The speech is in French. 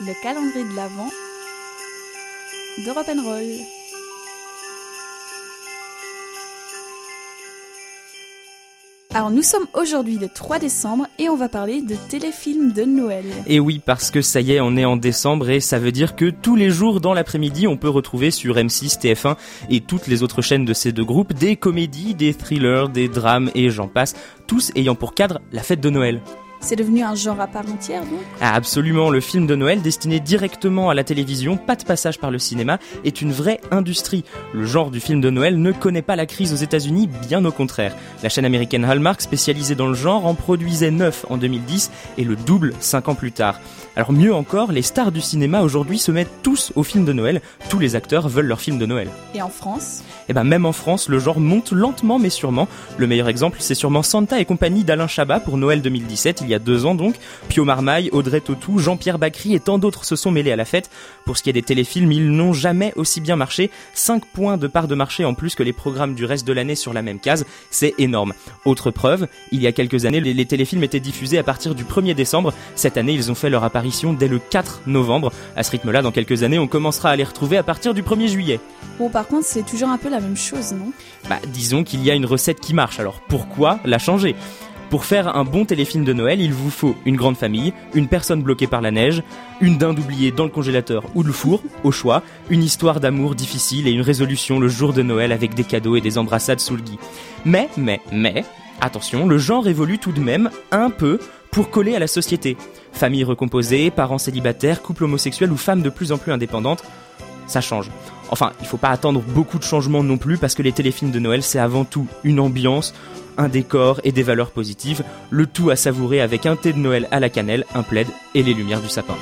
le calendrier de l'Avent de Roll. Alors nous sommes aujourd'hui le 3 décembre et on va parler de téléfilms de Noël. Et oui, parce que ça y est, on est en décembre et ça veut dire que tous les jours dans l'après-midi, on peut retrouver sur M6, TF1 et toutes les autres chaînes de ces deux groupes des comédies, des thrillers, des drames et j'en passe, tous ayant pour cadre la fête de Noël. C'est devenu un genre à part entière, donc ah, Absolument, le film de Noël destiné directement à la télévision, pas de passage par le cinéma, est une vraie industrie. Le genre du film de Noël ne connaît pas la crise aux États-Unis, bien au contraire. La chaîne américaine Hallmark, spécialisée dans le genre, en produisait 9 en 2010 et le double 5 ans plus tard. Alors mieux encore, les stars du cinéma aujourd'hui se mettent tous au film de Noël, tous les acteurs veulent leur film de Noël. Et en France Eh ben même en France, le genre monte lentement mais sûrement. Le meilleur exemple, c'est sûrement Santa et compagnie d'Alain Chabat pour Noël 2017, il y a deux ans donc. Pio Marmaille, Audrey Tautou, Jean-Pierre Bacry et tant d'autres se sont mêlés à la fête. Pour ce qui est des téléfilms, ils n'ont jamais aussi bien marché. 5 points de part de marché en plus que les programmes du reste de l'année sur la même case, c'est énorme. Autre preuve, il y a quelques années, les, téléfilms étaient diffusés à partir du 1er décembre. Cette année, ils ont fait leur apparition dès le 4 novembre. À ce rythme-là, dans quelques années, on commencera à les retrouver à partir du 1er juillet. Bon, par contre, c'est toujours un peu la même chose, non? Bah, disons qu'il y a une recette qui marche, alors pourquoi la changer? Pour faire un bon téléfilm de Noël, il vous faut une grande famille, une personne bloquée par la neige, une dinde oubliée dans le congélateur ou le four, au choix, une histoire d'amour difficile et une résolution le jour de Noël avec des cadeaux et des embrassades sous le gui. Mais, mais, mais, attention, le genre évolue tout de même un peu pour coller à la société. Famille recomposée, parents célibataires, couple homosexuel ou femmes de plus en plus indépendantes, ça change. Enfin, il faut pas attendre beaucoup de changements non plus parce que les téléfilms de Noël, c'est avant tout une ambiance, un décor et des valeurs positives, le tout à savourer avec un thé de Noël à la cannelle, un plaid et les lumières du sapin.